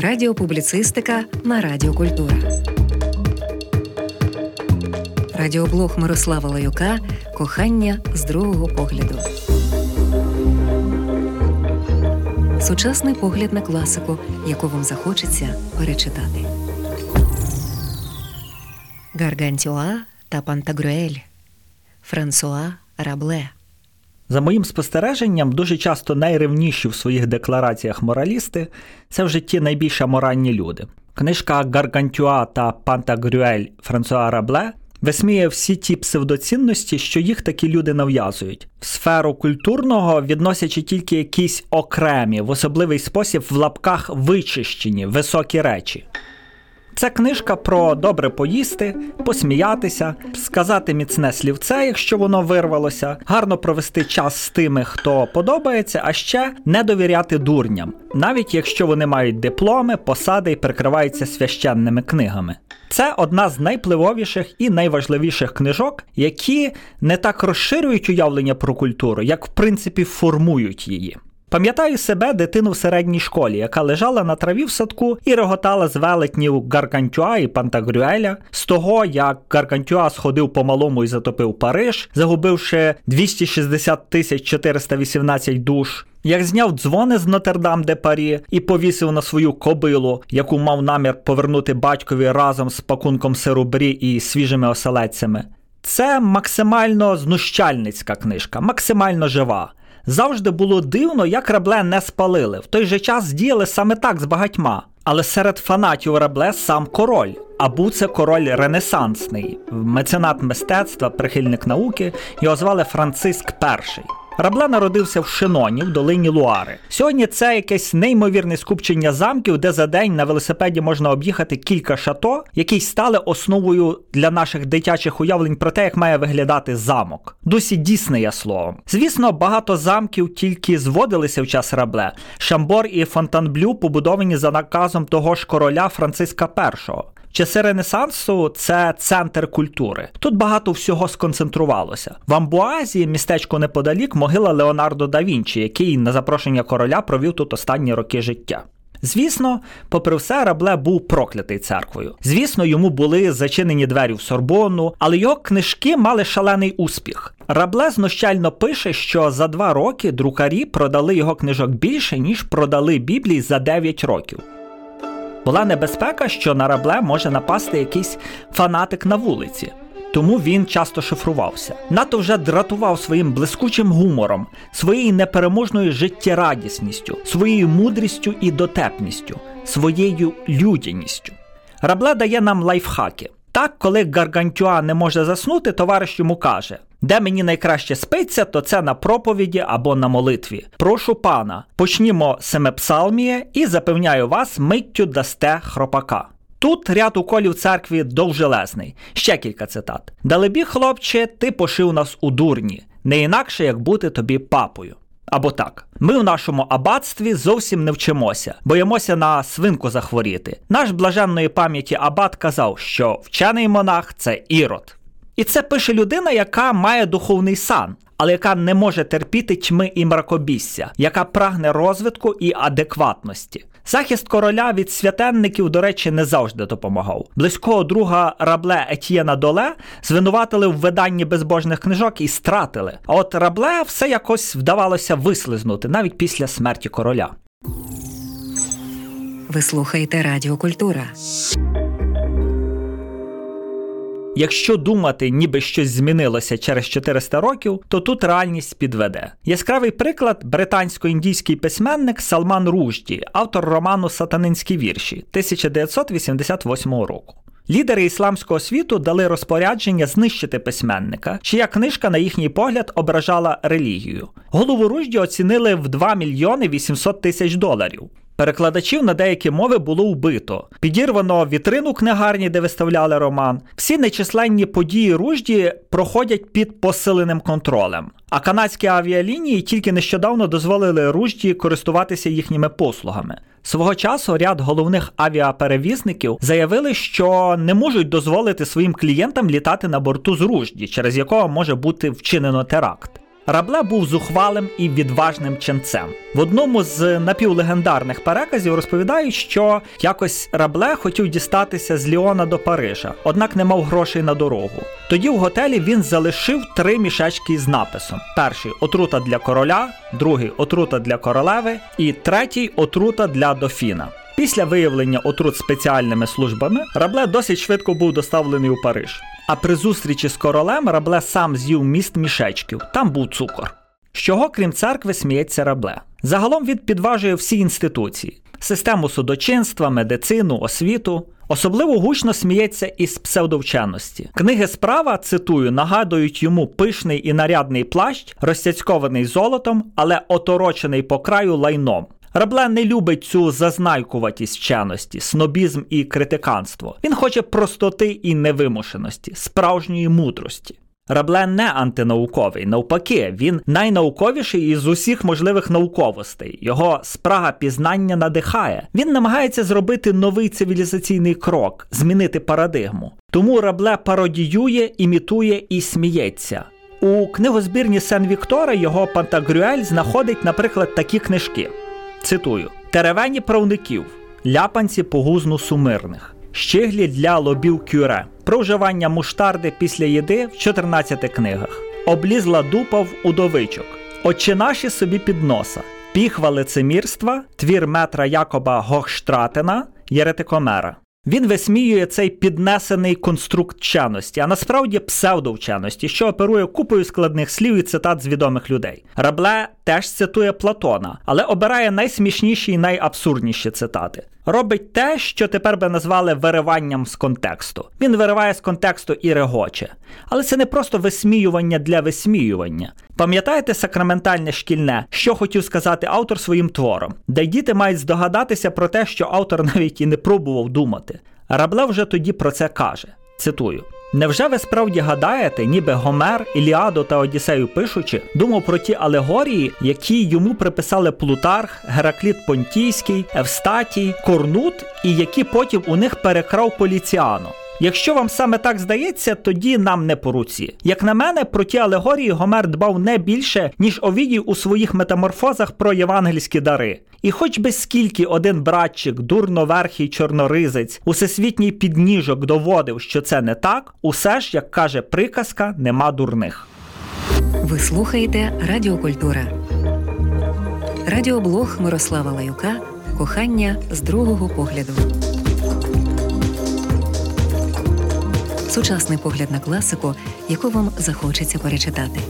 Радіопубліцистика на Радіо Культура. Радіоблог Мирослава Лаюка Кохання з другого погляду. Сучасний погляд на класику, яку вам захочеться перечитати. Гаргантюа та Пантагрюель Франсуа Рабле. За моїм спостереженням, дуже часто найревніші в своїх деклараціях моралісти це вже ті найбільш аморальні люди. Книжка Гаргантюа та Пантагрюель Франсуа Рабле висміє всі ті псевдоцінності, що їх такі люди нав'язують, в сферу культурного відносячи тільки якісь окремі, в особливий спосіб в лапках вичищені високі речі. Це книжка про добре поїсти, посміятися, сказати міцне слівце, якщо воно вирвалося, гарно провести час з тими, хто подобається, а ще не довіряти дурням, навіть якщо вони мають дипломи, посади і прикриваються священними книгами. Це одна з найпливовіших і найважливіших книжок, які не так розширюють уявлення про культуру, як в принципі формують її. Пам'ятаю себе дитину в середній школі, яка лежала на траві в садку і реготала з велетнів Гаргантюа і Пантагрюеля, з того, як Гаргантюа сходив по малому і затопив Париж, загубивши 260 тисяч 418 душ. Як зняв дзвони з Нотердам де Парі і повісив на свою кобилу, яку мав намір повернути батькові разом з пакунком сиру брі і свіжими оселедцями. Це максимально знущальницька книжка, максимально жива. Завжди було дивно, як рабле не спалили. В той же час діяли саме так з багатьма. Але серед фанатів рабле сам король. А був це король ренесансний, меценат мистецтва, прихильник науки, його звали Франциск І. Рабле народився в Шиноні в долині Луари. Сьогодні це якесь неймовірне скупчення замків, де за день на велосипеді можна об'їхати кілька шато, які стали основою для наших дитячих уявлень про те, як має виглядати замок. Досі дійсне словом. Звісно, багато замків тільки зводилися в час рабле. Шамбор і Фонтанблю побудовані за наказом того ж короля Франциска І. Часи Ренесансу це центр культури. Тут багато всього сконцентрувалося. В Амбуазі, містечко неподалік, могила Леонардо да Вінчі, який на запрошення короля провів тут останні роки життя. Звісно, попри все, рабле був проклятий церквою. Звісно, йому були зачинені двері в Сорбонну, але його книжки мали шалений успіх. Рабле знущально пише, що за два роки друкарі продали його книжок більше, ніж продали Біблії за 9 років. Була небезпека, що на рабле може напасти якийсь фанатик на вулиці. Тому він часто шифрувався. Нато вже дратував своїм блискучим гумором, своєю непереможною життєрадісністю, своєю мудрістю і дотепністю, своєю людяністю. Рабле дає нам лайфхаки. Так, коли Гаргантюа не може заснути, товариш йому каже: де мені найкраще спиться, то це на проповіді або на молитві. Прошу пана, почнімо семепсалміє і запевняю вас, миттю дасте хропака. Тут ряд уколів церкві довжелезний. Ще кілька цитат. Далебі, хлопче, ти пошив нас у дурні, не інакше як бути тобі папою. Або так, ми в нашому аббатстві зовсім не вчимося, боїмося на свинку захворіти. Наш блаженної пам'яті абат казав, що вчений монах це ірод. І це пише людина, яка має духовний сан, але яка не може терпіти тьми і мракобісся, яка прагне розвитку і адекватності. Захист короля від святенників, до речі, не завжди допомагав. Близького друга рабле Етьєна Доле звинуватили в виданні безбожних книжок і стратили. А от рабле все якось вдавалося вислизнути навіть після смерті короля. Ви слухаєте Радіо Культура. Якщо думати, ніби щось змінилося через 400 років, то тут реальність підведе. Яскравий приклад британсько-індійський письменник Салман Ружді, автор роману Сатанинські вірші 1988 року. Лідери ісламського світу дали розпорядження знищити письменника, чия книжка, на їхній погляд, ображала релігію. Голову Ружді оцінили в 2 мільйони 800 тисяч доларів. Перекладачів на деякі мови було вбито, підірвано вітрину книгарні, де виставляли роман. Всі нечисленні події ружді проходять під посиленим контролем. А канадські авіалінії тільки нещодавно дозволили ружді користуватися їхніми послугами. Свого часу ряд головних авіаперевізників заявили, що не можуть дозволити своїм клієнтам літати на борту з ружді, через якого може бути вчинено теракт. Рабле був зухвалим і відважним ченцем. В одному з напівлегендарних переказів розповідають, що якось Рабле хотів дістатися з Ліона до Парижа, однак не мав грошей на дорогу. Тоді в готелі він залишив три мішечки з написом: перший отрута для короля, другий отрута для королеви, і третій отрута для дофіна. Після виявлення отрут спеціальними службами Рабле досить швидко був доставлений у Париж. А при зустрічі з королем Рабле сам з'їв міст мішечків, там був цукор. З чого, крім церкви, сміється Рабле. Загалом він підважує всі інституції: систему судочинства, медицину, освіту. Особливо гучно сміється із псевдовченості. Книги справа, цитую, нагадують йому пишний і нарядний плащ, розцяцькований золотом, але оторочений по краю лайном. Рабле не любить цю зазнайкуватість вченості, снобізм і критиканство. Він хоче простоти і невимушеності, справжньої мудрості. Рабле не антинауковий, навпаки, він найнауковіший із усіх можливих науковостей. Його спрага пізнання надихає. Він намагається зробити новий цивілізаційний крок, змінити парадигму. Тому Рабле пародіює, імітує і сміється. У книгозбірні Сен Віктора його Пантагрюель знаходить, наприклад, такі книжки. Цитую: Теревені правників, ляпанці по гузну сумирних, щиглі для лобів кюре, про вживання муштарди після їди в 14 книгах, облізла дупа в удовичок, очі наші собі під носа, піхва лицемірства, твір метра Якоба Гохштратена, Єретикомера. Він висміює цей піднесений конструкт вченості, а насправді псевдовченості, що оперує купою складних слів і цитат з відомих людей. Рабле теж цитує Платона, але обирає найсмішніші і найабсурдніші цитати. Робить те, що тепер би назвали вириванням з контексту. Він вириває з контексту і регоче. Але це не просто висміювання для висміювання. Пам'ятаєте сакраментальне шкільне, що хотів сказати автор своїм твором, де діти мають здогадатися про те, що автор навіть і не пробував думати. Рабле вже тоді про це каже. Цитую. Невже ви справді гадаєте, ніби Гомер, Іліаду та Одіссею пишучи, думав про ті алегорії, які йому приписали Плутарх, Геракліт Понтійський, Евстатій, Корнут, і які потім у них перекрав Поліціано? Якщо вам саме так здається, тоді нам не по руці. Як на мене, про ті алегорії Гомер дбав не більше, ніж Овідій у своїх метаморфозах про євангельські дари. І хоч би скільки один братчик, дурноверхий чорноризець, усесвітній підніжок доводив, що це не так, усе ж, як каже приказка, нема дурних. Ви слухаєте Радіокультура. Радіоблог Мирослава Лаюка Кохання з другого погляду. Сучасний погляд на класику, яку вам захочеться перечитати.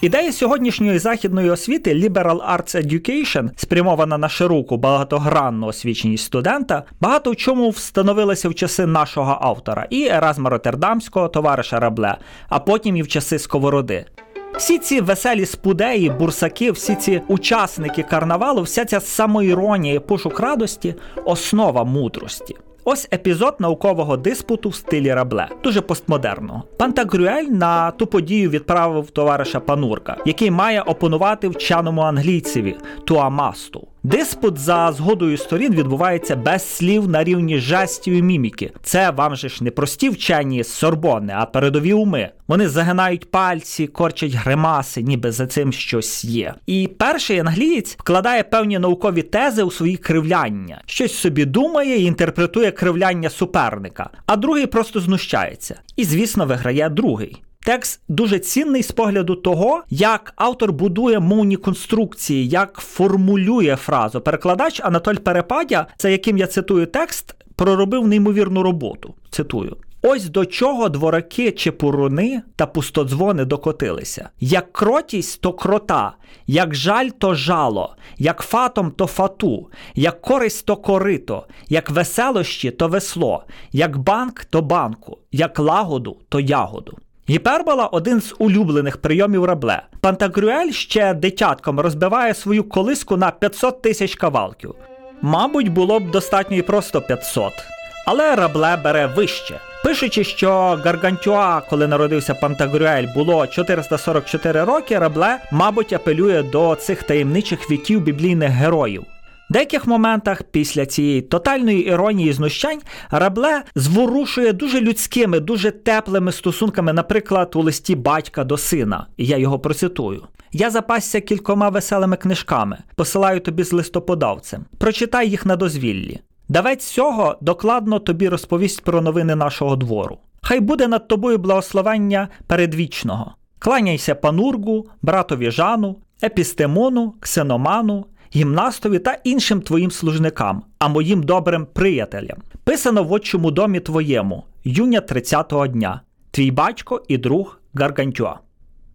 Ідея сьогоднішньої західної освіти Liberal Arts Education, спрямована на широку багатогранну освіченість студента, багато в чому встановилася в часи нашого автора і Еразма Роттердамського, товариша Рабле, а потім і в часи Сковороди. Всі ці веселі спудеї, бурсаки, всі ці учасники карнавалу, вся ця самоіронія і пошук радості основа мудрості. Ось епізод наукового диспуту в стилі Рабле, дуже постмодерного. Пантагрюель на ту подію відправив товариша Панурка, який має опонувати вченому англійцеві Туамасту. Диспут за згодою сторін відбувається без слів на рівні жестів і міміки. Це вам же ж не прості вчені з Сорбони, а передові уми. Вони загинають пальці, корчать гримаси, ніби за цим щось є. І перший англієць вкладає певні наукові тези у свої кривляння, щось собі думає і інтерпретує кривляння суперника, а другий просто знущається. І, звісно, виграє другий. Текст дуже цінний з погляду того, як автор будує мовні конструкції, як формулює фразу. Перекладач Анатоль Перепадя, за яким я цитую текст, проробив неймовірну роботу. Цитую. Ось до чого двораки чепуруни та пустодзвони докотилися. Як кротість, то крота, як жаль, то жало, як фатом, то фату, як користь, то корито, як веселощі, то весло, як банк, то банку, як лагоду, то ягоду. Гіпербола один з улюблених прийомів рабле. Пантагрюель ще дитятком розбиває свою колиску на 500 тисяч кавалків. Мабуть, було б достатньо і просто 500. Але рабле бере вище. Пишучи, що Гаргантюа, коли народився Пантагрюель, було 444 роки, рабле, мабуть, апелює до цих таємничих віків біблійних героїв. Деяких моментах після цієї тотальної іронії знущань Рабле зворушує дуже людськими, дуже теплими стосунками, наприклад, у листі батька до сина. І я його процитую. Я запасся кількома веселими книжками, посилаю тобі з листоподавцем. Прочитай їх на дозвіллі. Давець цього докладно тобі розповість про новини нашого двору. Хай буде над тобою благословення передвічного. Кланяйся панургу, братові Жану, епістемону, ксеноману, гімнастові та іншим твоїм служникам, а моїм добрим приятелям. Писано в отчому домі твоєму, юня 30-го дня, твій батько і друг Гаргантюа.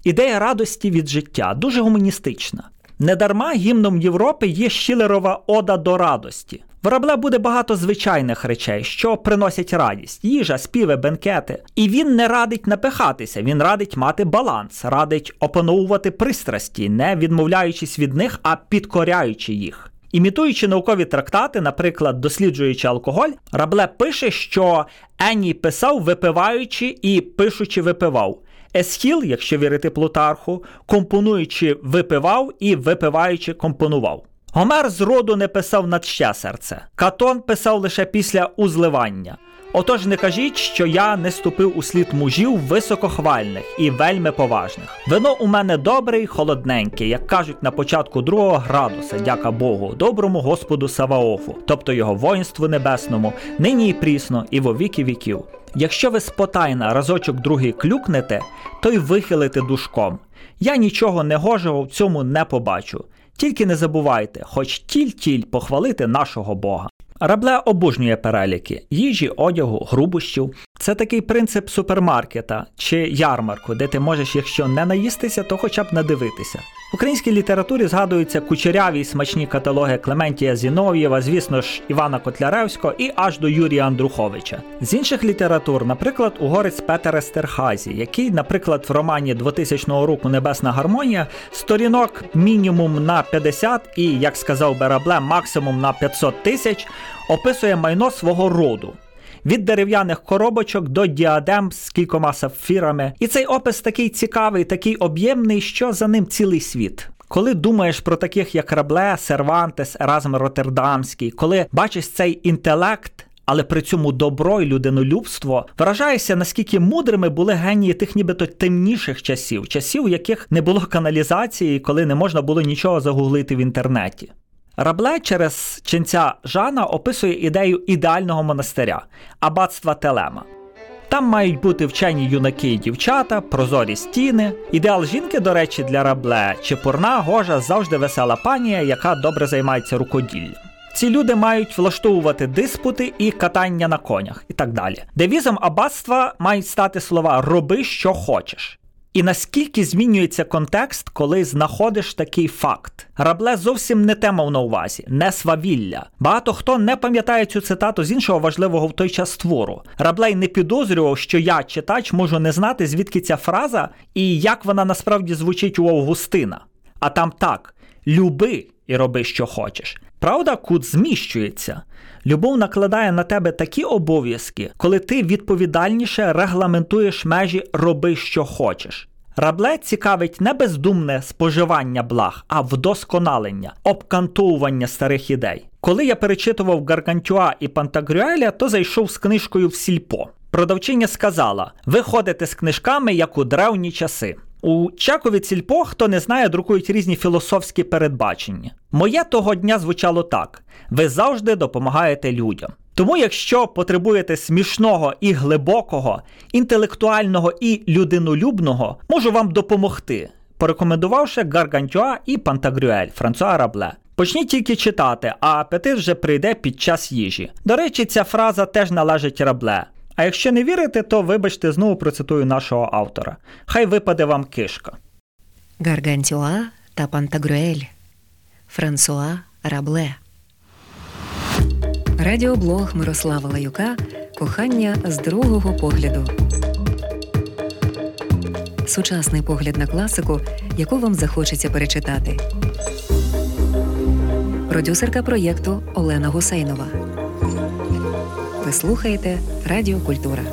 Ідея радості від життя дуже гуманістична. Недарма гімном Європи є Щілерова Ода до радості. В Рабле буде багато звичайних речей, що приносять радість: їжа, співи, бенкети. І він не радить напихатися, він радить мати баланс, радить опановувати пристрасті, не відмовляючись від них, а підкоряючи їх. Імітуючи наукові трактати, наприклад, досліджуючи алкоголь, Рабле пише, що Енні писав, випиваючи і пишучи випивав. Есхіл, якщо вірити Плутарху, компонуючи випивав і випиваючи компонував. Гомер зроду не писав на ще серце. Катон писав лише після узливання. Отож не кажіть, що я не ступив у слід мужів високохвальних і вельми поважних. Вино у мене добре й холодненьке, як кажуть на початку другого градуса, дяка Богу, доброму Господу Саваофу, тобто його воїнству небесному, нині і прісно, і во віки віків. Якщо ви спотайна разочок другий клюкнете, то й вихилите душком. Я нічого негожого в цьому не побачу. Тільки не забувайте, хоч тіль-тіль похвалити нашого Бога. Рабле обожнює переліки їжі, одягу, грубощів. Це такий принцип супермаркета чи ярмарку, де ти можеш, якщо не наїстися, то хоча б надивитися. В українській літературі згадуються кучеряві смачні каталоги Клементія Зінов'єва, звісно ж, Івана Котляревського і аж до Юрія Андруховича. З інших літератур, наприклад, угорець Петер Естерхазі, який, наприклад, в романі 2000 року Небесна гармонія сторінок мінімум на 50 і, як сказав Берабле, максимум на 500 тисяч описує майно свого роду. Від дерев'яних коробочок до діадем з кількома сапфірами. І цей опис такий цікавий, такий об'ємний, що за ним цілий світ. Коли думаєш про таких, як Рабле, Сервантес, Еразм Роттердамський, коли бачиш цей інтелект, але при цьому добро і людинолюбство, вражаєшся, наскільки мудрими були генії тих нібито темніших часів, часів, у яких не було каналізації, коли не можна було нічого загуглити в інтернеті. Рабле через ченця Жана описує ідею ідеального монастиря аббатства Телема. Там мають бути вчені юнаки і дівчата, прозорі стіни. Ідеал жінки, до речі, для рабле чепурна, гожа, завжди весела панія, яка добре займається рукоділлям. Ці люди мають влаштовувати диспути і катання на конях і так далі. Девізом аббатства мають стати слова роби, що хочеш. І наскільки змінюється контекст, коли знаходиш такий факт? Рабле зовсім не те мав на увазі, не свавілля. Багато хто не пам'ятає цю цитату з іншого важливого в той час твору. Раблей не підозрював, що я, читач, можу не знати, звідки ця фраза і як вона насправді звучить у Августина. А там так: люби і роби, що хочеш. Правда, кут зміщується. Любов накладає на тебе такі обов'язки, коли ти відповідальніше регламентуєш межі роби, що хочеш. Рабле цікавить не бездумне споживання благ, а вдосконалення, обкантовування старих ідей. Коли я перечитував Гаргантюа і Пантагрюеля, то зайшов з книжкою в сільпо. Продавчиня сказала: ви ходите з книжками, як у древні часи. У Чакові Цільпо, хто не знає, друкують різні філософські передбачення. Моє того дня звучало так: ви завжди допомагаєте людям. Тому, якщо потребуєте смішного і глибокого, інтелектуального і людинолюбного, можу вам допомогти, порекомендувавши Гаргантюа і Пантагрюель Франсуа Рабле. Почніть тільки читати, а апетит вже прийде під час їжі. До речі, ця фраза теж належить рабле. А якщо не вірите, то вибачте, знову процитую нашого автора. Хай випаде вам кишка. Гаргантюа та Пантагрюель Франсуа Рабле. Радіоблог Мирослава Лаюка Кохання з другого погляду. Сучасний погляд на класику, яку вам захочеться перечитати. Продюсерка проєкту Олена Гусейнова. Слухаєте Радіо Культура.